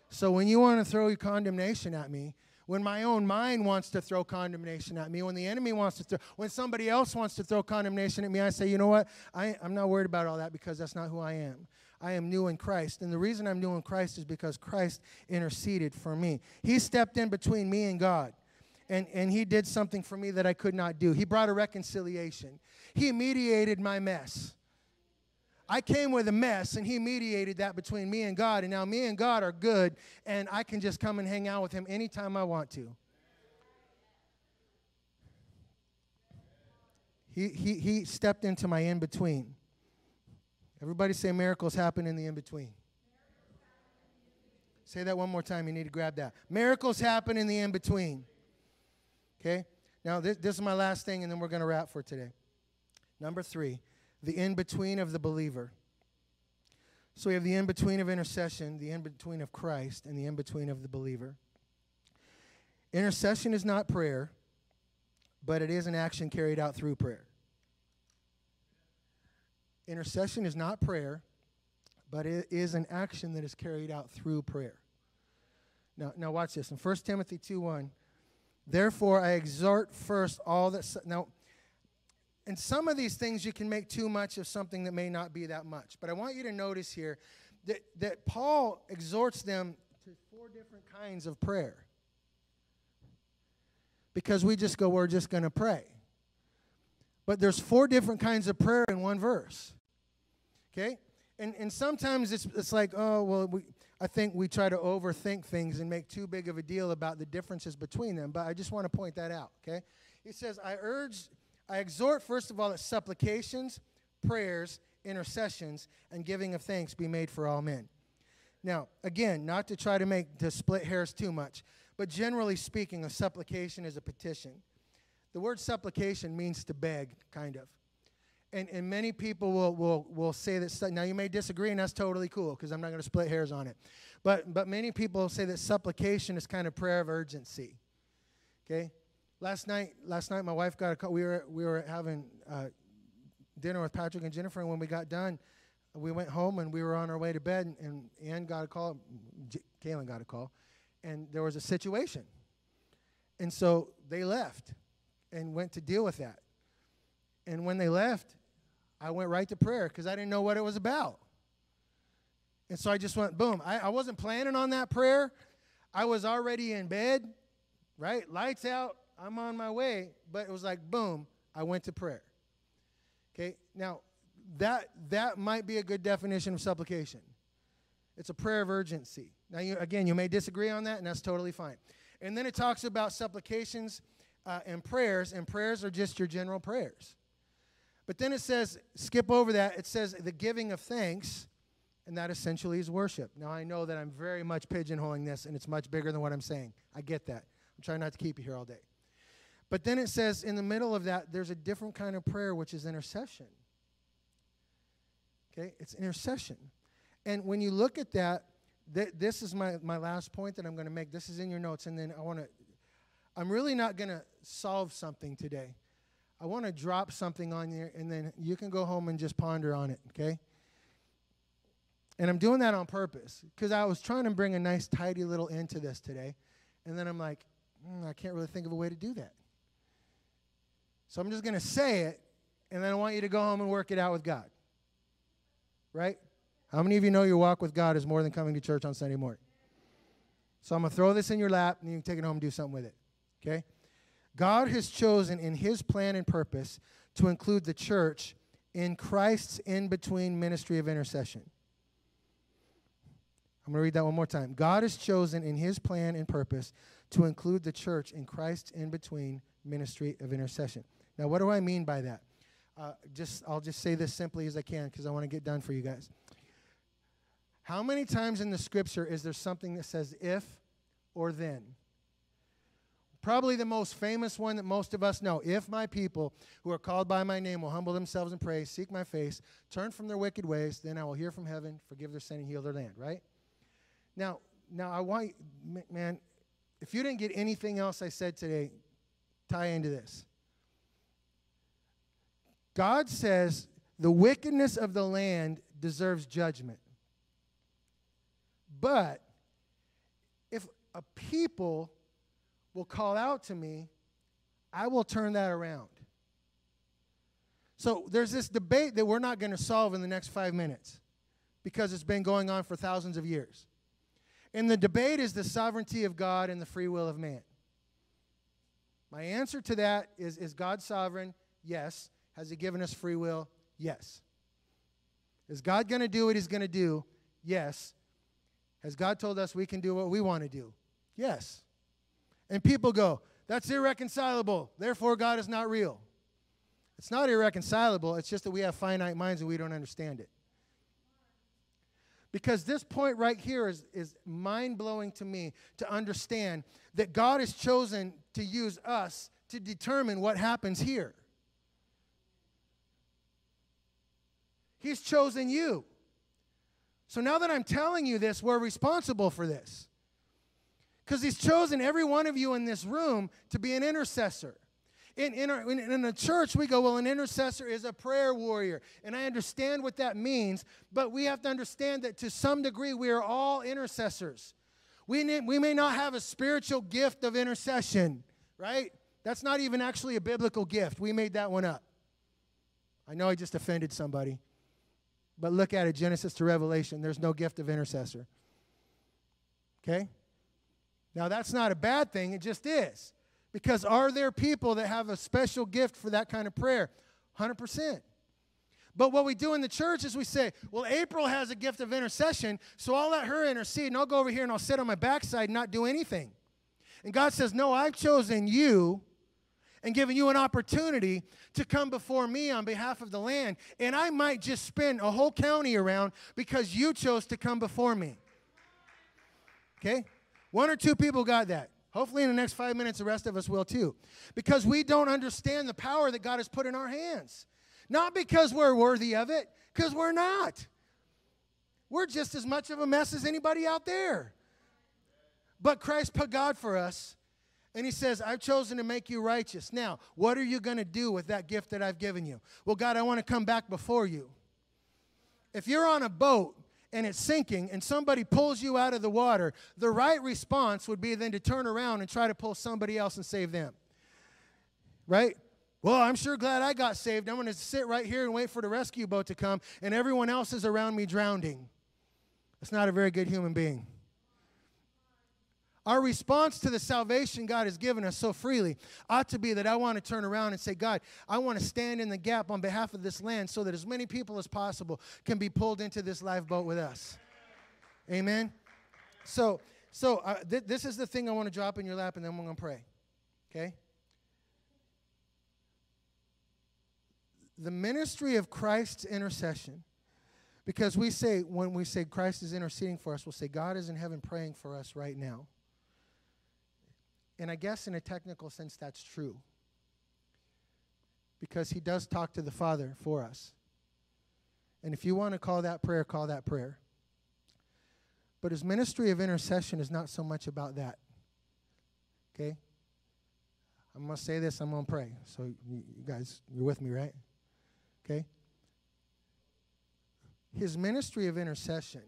So when you want to throw your condemnation at me, when my own mind wants to throw condemnation at me, when the enemy wants to throw, when somebody else wants to throw condemnation at me, I say, you know what? I, I'm not worried about all that because that's not who I am. I am new in Christ. And the reason I'm new in Christ is because Christ interceded for me. He stepped in between me and God. And, and he did something for me that I could not do. He brought a reconciliation. He mediated my mess. I came with a mess, and he mediated that between me and God. And now me and God are good, and I can just come and hang out with him anytime I want to. He, he, he stepped into my in between. Everybody say miracles happen in the in between. Say that one more time. You need to grab that. Miracles happen in the in between. Okay? Now, this, this is my last thing, and then we're going to wrap for today. Number three, the in between of the believer. So we have the in between of intercession, the in between of Christ, and the in between of the believer. Intercession is not prayer, but it is an action carried out through prayer. Intercession is not prayer, but it is an action that is carried out through prayer. Now, now watch this. In 1 Timothy 2 1, therefore I exhort first all that. Now, and some of these things you can make too much of something that may not be that much. But I want you to notice here that, that Paul exhorts them to four different kinds of prayer. Because we just go, we're just going to pray. But there's four different kinds of prayer in one verse. Okay? And, and sometimes it's, it's like, oh, well, we, I think we try to overthink things and make too big of a deal about the differences between them. But I just want to point that out, okay? He says, I urge I exhort, first of all, that supplications, prayers, intercessions, and giving of thanks be made for all men. Now, again, not to try to make to split hairs too much, but generally speaking, a supplication is a petition. The word supplication means to beg, kind of. And, and many people will, will, will say that, now you may disagree, and that's totally cool, because I'm not going to split hairs on it. But, but many people say that supplication is kind of prayer of urgency. Okay? Last night, last night, my wife got a call. We were we were having uh, dinner with Patrick and Jennifer, and when we got done, we went home and we were on our way to bed. And, and Ann got a call, J- Kaylin got a call, and there was a situation. And so they left and went to deal with that. And when they left, I went right to prayer because I didn't know what it was about. And so I just went, boom. I, I wasn't planning on that prayer. I was already in bed, right? Lights out, I'm on my way, but it was like, boom, I went to prayer. Okay, now that that might be a good definition of supplication. It's a prayer of urgency. Now, you, again, you may disagree on that, and that's totally fine. And then it talks about supplications uh, and prayers, and prayers are just your general prayers. But then it says, skip over that, it says the giving of thanks, and that essentially is worship. Now, I know that I'm very much pigeonholing this, and it's much bigger than what I'm saying. I get that. I'm trying not to keep you here all day. But then it says in the middle of that, there's a different kind of prayer, which is intercession. Okay? It's intercession. And when you look at that, th- this is my, my last point that I'm going to make. This is in your notes. And then I want to, I'm really not going to solve something today. I want to drop something on you, and then you can go home and just ponder on it, okay? And I'm doing that on purpose because I was trying to bring a nice, tidy little end to this today. And then I'm like, mm, I can't really think of a way to do that. So I'm just going to say it, and then I want you to go home and work it out with God. Right? How many of you know your walk with God is more than coming to church on Sunday morning? So I'm going to throw this in your lap, and you can take it home and do something with it. Okay? God has chosen in his plan and purpose to include the church in Christ's in between ministry of intercession. I'm going to read that one more time. God has chosen in his plan and purpose to include the church in Christ's in between ministry of intercession. Now, what do I mean by that? Uh, just I'll just say this simply as I can because I want to get done for you guys. How many times in the scripture is there something that says if or then? Probably the most famous one that most of us know. If my people who are called by my name will humble themselves and pray, seek my face, turn from their wicked ways, then I will hear from heaven, forgive their sin, and heal their land, right? Now, now I want man, if you didn't get anything else I said today, tie into this. God says the wickedness of the land deserves judgment. But if a people will call out to me, I will turn that around. So there's this debate that we're not going to solve in the next five minutes because it's been going on for thousands of years. And the debate is the sovereignty of God and the free will of man. My answer to that is Is God sovereign? Yes. Has He given us free will? Yes. Is God going to do what He's going to do? Yes. Has God told us we can do what we want to do? Yes. And people go, That's irreconcilable. Therefore, God is not real. It's not irreconcilable. It's just that we have finite minds and we don't understand it. Because this point right here is, is mind blowing to me to understand that God has chosen to use us to determine what happens here. He's chosen you. So now that I'm telling you this, we're responsible for this. Because He's chosen every one of you in this room to be an intercessor. In, in, our, in, in the church, we go, well, an intercessor is a prayer warrior. And I understand what that means, but we have to understand that to some degree, we are all intercessors. We, we may not have a spiritual gift of intercession, right? That's not even actually a biblical gift. We made that one up. I know I just offended somebody. But look at it Genesis to Revelation. There's no gift of intercessor. Okay? Now, that's not a bad thing, it just is. Because are there people that have a special gift for that kind of prayer? 100%. But what we do in the church is we say, well, April has a gift of intercession, so I'll let her intercede, and I'll go over here and I'll sit on my backside and not do anything. And God says, no, I've chosen you and giving you an opportunity to come before me on behalf of the land. And I might just spin a whole county around because you chose to come before me. Okay? One or two people got that. Hopefully, in the next five minutes, the rest of us will too. Because we don't understand the power that God has put in our hands. Not because we're worthy of it, because we're not. We're just as much of a mess as anybody out there. But Christ pagad for us, and He says, I've chosen to make you righteous. Now, what are you going to do with that gift that I've given you? Well, God, I want to come back before you. If you're on a boat and it's sinking and somebody pulls you out of the water, the right response would be then to turn around and try to pull somebody else and save them. Right? Well, I'm sure glad I got saved. I'm going to sit right here and wait for the rescue boat to come, and everyone else is around me drowning. That's not a very good human being. Our response to the salvation God has given us so freely ought to be that I want to turn around and say, God, I want to stand in the gap on behalf of this land so that as many people as possible can be pulled into this lifeboat with us. Amen. So, so uh, th- this is the thing I want to drop in your lap, and then we're going to pray. Okay. The ministry of Christ's intercession, because we say when we say Christ is interceding for us, we'll say God is in heaven praying for us right now. And I guess in a technical sense, that's true. Because he does talk to the Father for us. And if you want to call that prayer, call that prayer. But his ministry of intercession is not so much about that. Okay? I'm going to say this, I'm going to pray. So, you guys, you're with me, right? Okay? His ministry of intercession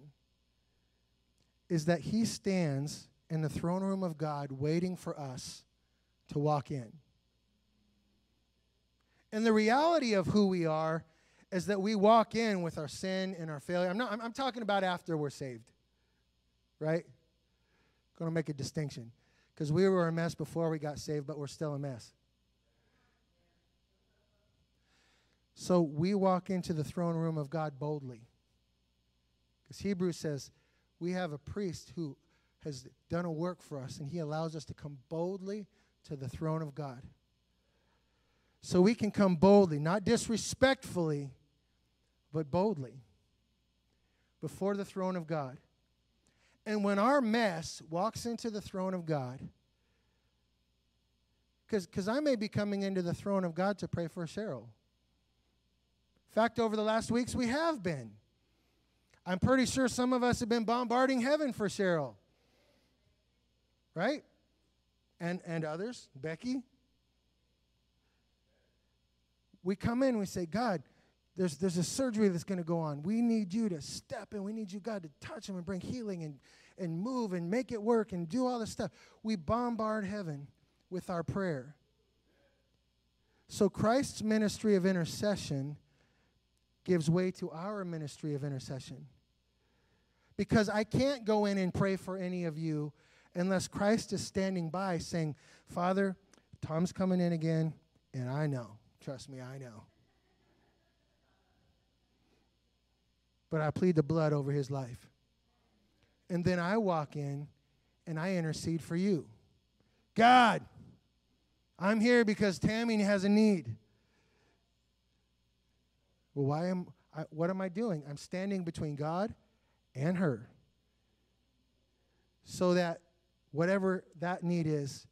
is that he stands in the throne room of God waiting for us to walk in. And the reality of who we are is that we walk in with our sin and our failure. I'm, not, I'm, I'm talking about after we're saved, right? Going to make a distinction. Because we were a mess before we got saved, but we're still a mess. So we walk into the throne room of God boldly. Because Hebrews says we have a priest who has done a work for us, and He allows us to come boldly to the throne of God. So we can come boldly, not disrespectfully, but boldly before the throne of God. And when our mess walks into the throne of God, because I may be coming into the throne of God to pray for Cheryl. In fact, over the last weeks, we have been. I'm pretty sure some of us have been bombarding heaven for Cheryl right? And, and others, Becky. We come in, we say, God, there's, there's a surgery that's going to go on. We need you to step in. We need you, God, to touch him and bring healing. And, and move and make it work and do all this stuff. We bombard heaven with our prayer. So Christ's ministry of intercession gives way to our ministry of intercession. Because I can't go in and pray for any of you unless Christ is standing by saying, Father, Tom's coming in again, and I know. Trust me, I know. But I plead the blood over his life. And then I walk in and I intercede for you. God, I'm here because Tammy has a need. Well, why am I, what am I doing? I'm standing between God and her. So that whatever that need is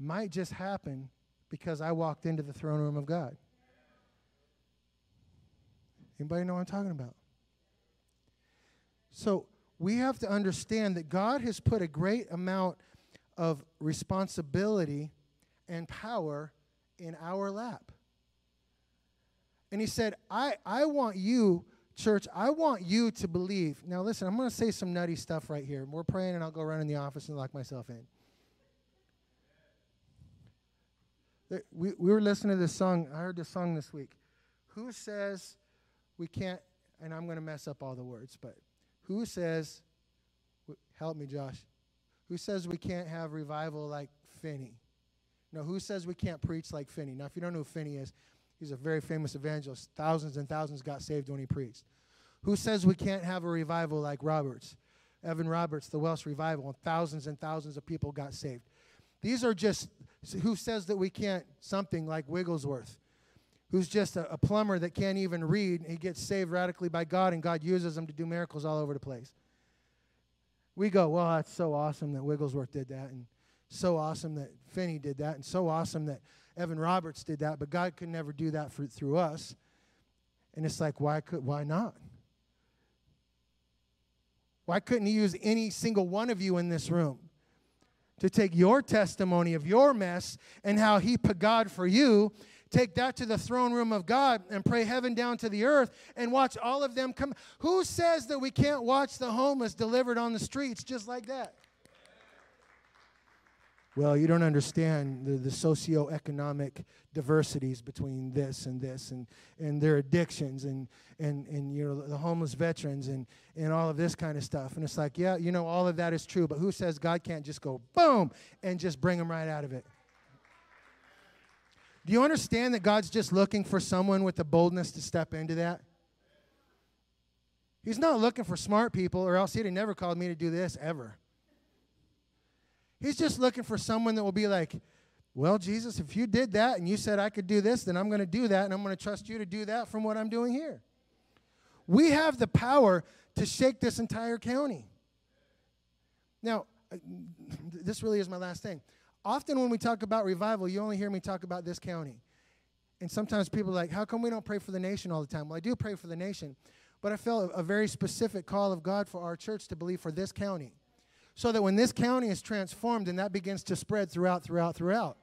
might just happen because I walked into the throne room of God. Anybody know what I'm talking about? So we have to understand that God has put a great amount of responsibility and power in our lap. And he said, I, I want you, church, I want you to believe. Now, listen, I'm going to say some nutty stuff right here. We're praying, and I'll go run in the office and lock myself in. We, we were listening to this song. I heard this song this week. Who says we can't, and I'm going to mess up all the words, but who says, help me, Josh, who says we can't have revival like Finney? Now, who says we can't preach like Finney? Now, if you don't know who Finney is, he's a very famous evangelist. Thousands and thousands got saved when he preached. Who says we can't have a revival like Roberts? Evan Roberts, the Welsh revival, and thousands and thousands of people got saved. These are just who says that we can't something like Wigglesworth, who's just a, a plumber that can't even read. he gets saved radically by God, and God uses him to do miracles all over the place. We go, well, that's so awesome that Wigglesworth did that, and so awesome that Finney did that, and so awesome that Evan Roberts did that, but God could never do that for, through us. And it's like, why could why not? Why couldn't he use any single one of you in this room to take your testimony of your mess and how he pagad for you, take that to the throne room of God and pray heaven down to the earth and watch all of them come? Who says that we can't watch the homeless delivered on the streets just like that? Well, you don't understand the, the socioeconomic diversities between this and this and, and their addictions and, and, and you know, the homeless veterans and, and all of this kind of stuff. And it's like, yeah, you know, all of that is true, but who says God can't just go boom and just bring them right out of it? Do you understand that God's just looking for someone with the boldness to step into that? He's not looking for smart people, or else he'd have never called me to do this ever. He's just looking for someone that will be like, well, Jesus, if you did that and you said I could do this, then I'm going to do that, and I'm going to trust you to do that from what I'm doing here. We have the power to shake this entire county. Now, uh, this really is my last thing. Often when we talk about revival, you only hear me talk about this county. And sometimes people are like, how come we don't pray for the nation all the time? Well, I do pray for the nation, but I felt a very specific call of God for our church to believe for this county so that when this county is transformed and that begins to spread throughout, throughout, throughout.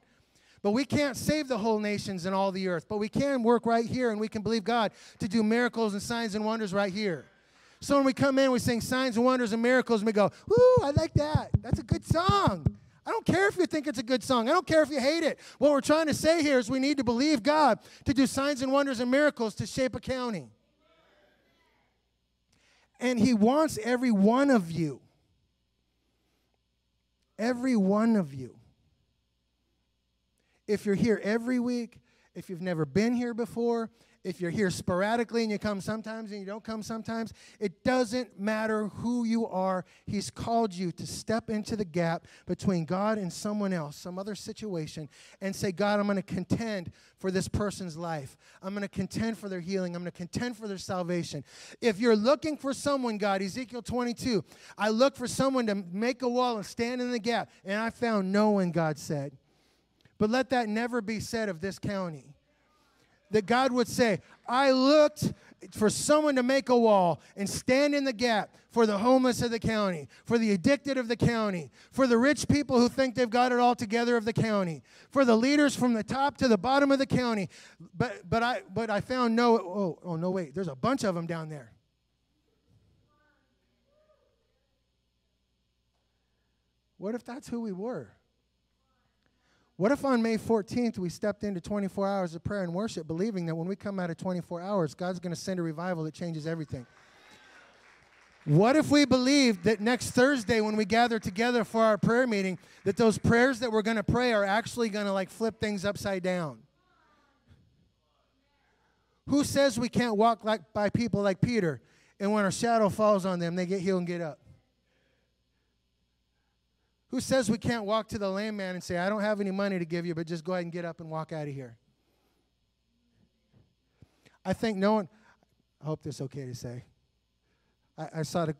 But we can't save the whole nations and all the earth, but we can work right here and we can believe God to do miracles and signs and wonders right here. So when we come in, we sing signs and wonders and miracles, and we go, Ooh, I like that. That's a good song. I don't care if you think it's a good song. I don't care if you hate it. What we're trying to say here is we need to believe God to do signs and wonders and miracles to shape a county. And He wants every one of you Every one of you. If you're here every week, if you've never been here before, if you're here sporadically and you come sometimes and you don't come sometimes, it doesn't matter who you are. He's called you to step into the gap between God and someone else, some other situation, and say, God, I'm going to contend for this person's life. I'm going to contend for their healing. I'm going to contend for their salvation. If you're looking for someone, God, Ezekiel 22, I look for someone to make a wall and stand in the gap, and I found no one, God said. But let that never be said of this county that God would say, I looked for someone to make a wall and stand in the gap for the homeless of the county, for the addicted of the county, for the rich people who think they've got it all together of the county, for the leaders from the top to the bottom of the county. But, but, I, but I found no, oh, oh, no, wait, there's a bunch of them down there. What if that's who we were? What if on May 14th we stepped into 24 hours of prayer and worship, believing that when we come out of 24 hours, God's going to send a revival that changes everything? What if we believed that next Thursday when we gather together for our prayer meeting, that those prayers that we're going to pray are actually going to like flip things upside down? Who says we can't walk like by people like Peter and when our shadow falls on them, they get healed and get up? Who says we can't walk to the lame man and say, I don't have any money to give you, but just go ahead and get up and walk out of here? I think no one, I hope this is okay to say. I, I saw the,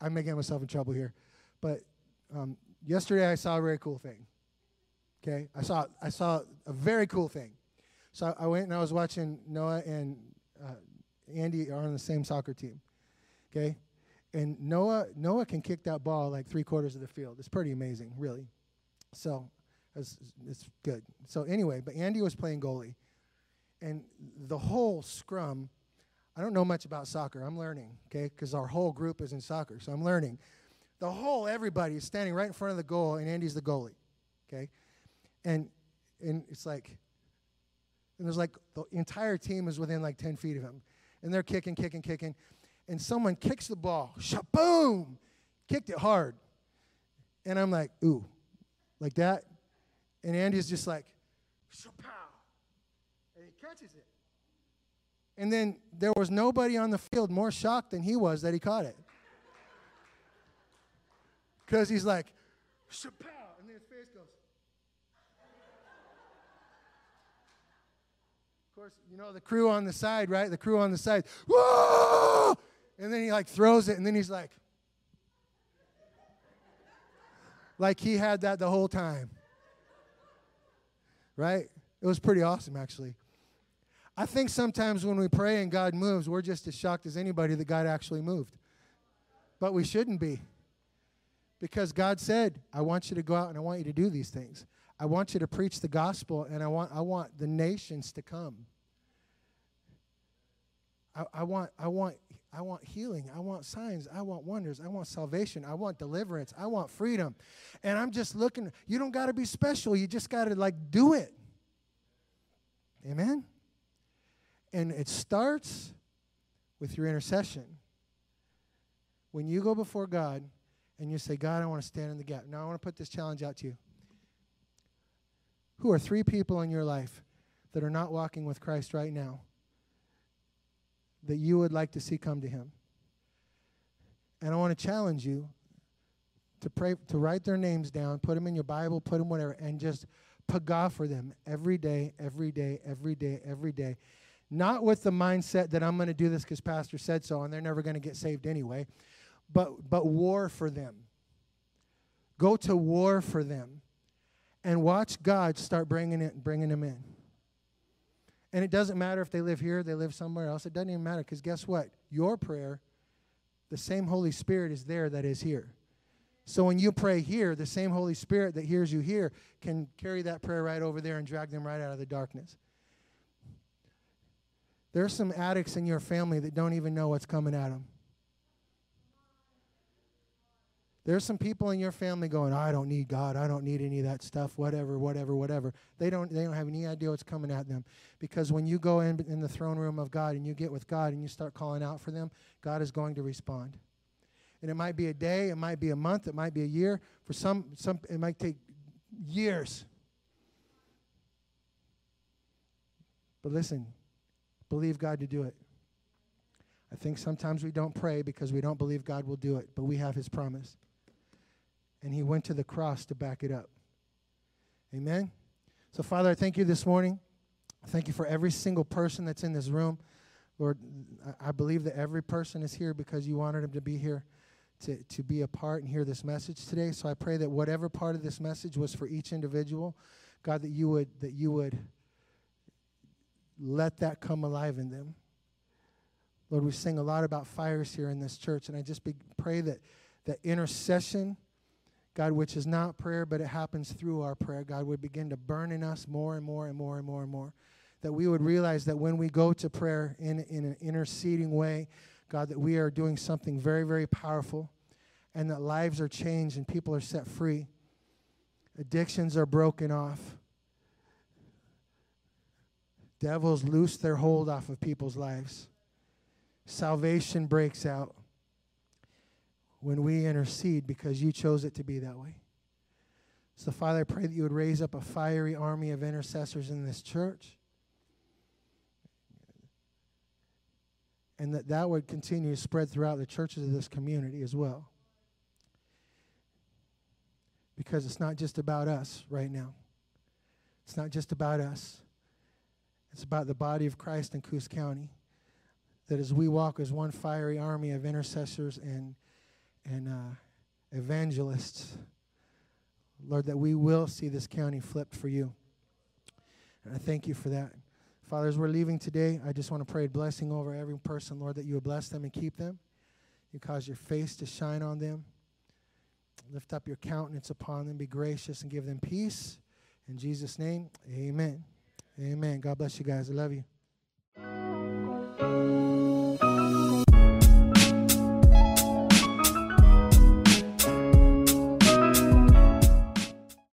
I may get myself in trouble here, but um, yesterday I saw a very cool thing. Okay, I saw I saw a very cool thing. So I, went and I was watching Noah and uh, Andy are on the same soccer team. Okay, and Noah Noah can kick that ball like three quarters of the field. It's pretty amazing, really. So it's, it's good. So anyway, but Andy was playing goalie, and the whole scrum. I don't know much about soccer. I'm learning, okay, because our whole group is in soccer, so I'm learning. The whole everybody is standing right in front of the goal, and Andy's the goalie, okay, and and it's like, and there's like the entire team is within like 10 feet of him, and they're kicking, kicking, kicking, and someone kicks the ball, boom, kicked it hard. And I'm like, ooh, like that. And Andy's just like, pow, and he catches it. And then there was nobody on the field more shocked than he was that he caught it. Because he's like, pow, and then his face goes. Of course, you know the crew on the side, right? The crew on the side, whoa! And then he like throws it, and then he's like, like he had that the whole time. Right? It was pretty awesome, actually. I think sometimes when we pray and God moves, we're just as shocked as anybody that God actually moved. But we shouldn't be. Because God said, I want you to go out and I want you to do these things. I want you to preach the gospel and I want, I want the nations to come. I, I, want, I, want, I want healing. I want signs. I want wonders. I want salvation. I want deliverance. I want freedom. And I'm just looking, you don't got to be special. You just got to like do it. Amen? And it starts with your intercession. When you go before God and you say, God, I want to stand in the gap. Now, I want to put this challenge out to you. Who are three people in your life that are not walking with Christ right now that you would like to see come to Him? And I want to challenge you to pray, to write their names down, put them in your Bible, put them whatever, and just paga for them every day, every day, every day, every day. Not with the mindset that I'm going to do this because Pastor said so and they're never going to get saved anyway, but, but war for them. Go to war for them and watch God start bringing it, bringing them in. And it doesn't matter if they live here, they live somewhere else. It doesn't even matter because guess what? Your prayer, the same Holy Spirit is there that is here. So when you pray here, the same Holy Spirit that hears you here can carry that prayer right over there and drag them right out of the darkness. There's some addicts in your family that don't even know what's coming at them. There's some people in your family going, I don't need God. I don't need any of that stuff, whatever, whatever, whatever. They don't, they don't have any idea what's coming at them. Because when you go in, in the throne room of God and you get with God and you start calling out for them, God is going to respond. And it might be a day, it might be a month, it might be a year. For some, some it might take years. But listen, believe God to do it. I think sometimes we don't pray because we don't believe God will do it, but we have His promise and he went to the cross to back it up. Amen. So, Father, I thank you this morning. Thank you for every single person that's in this room. Lord, I believe that every person is here because you wanted them to be here to, to be a part and hear this message today. So I pray that whatever part of this message was for each individual, God, that you would that you would let that come alive in them. Lord, we sing a lot about fires here in this church, and I just be, pray that that intercession God, which is not prayer, but it happens through our prayer, God, would begin to burn in us more and more and more and more and more. That we would realize that when we go to prayer in, in an interceding way, God, that we are doing something very, very powerful. and that lives are changed and people are set free. Addictions are broken off. Devils loose their hold off of people's lives. Salvation breaks out when we intercede because you chose it to be that way. So, Father, I pray that you would raise up a fiery army of intercessors in this church. And that that would continue to spread throughout the churches of this community as well. Because it's not just about us right now. It's not just about us. It's about the body of Christ in Coos County. That as we walk as one fiery army of intercessors and, and uh, evangelists, Lord, that we will see this county flipped for you. And I thank you for that. Father, as we're leaving today, I just want to pray a blessing over every person, Lord, that you will bless them and keep them. You cause your face to shine on them. Lift up your countenance upon them. Be gracious and give them peace. In Jesus' name, amen. Amen. God bless you guys. I love you.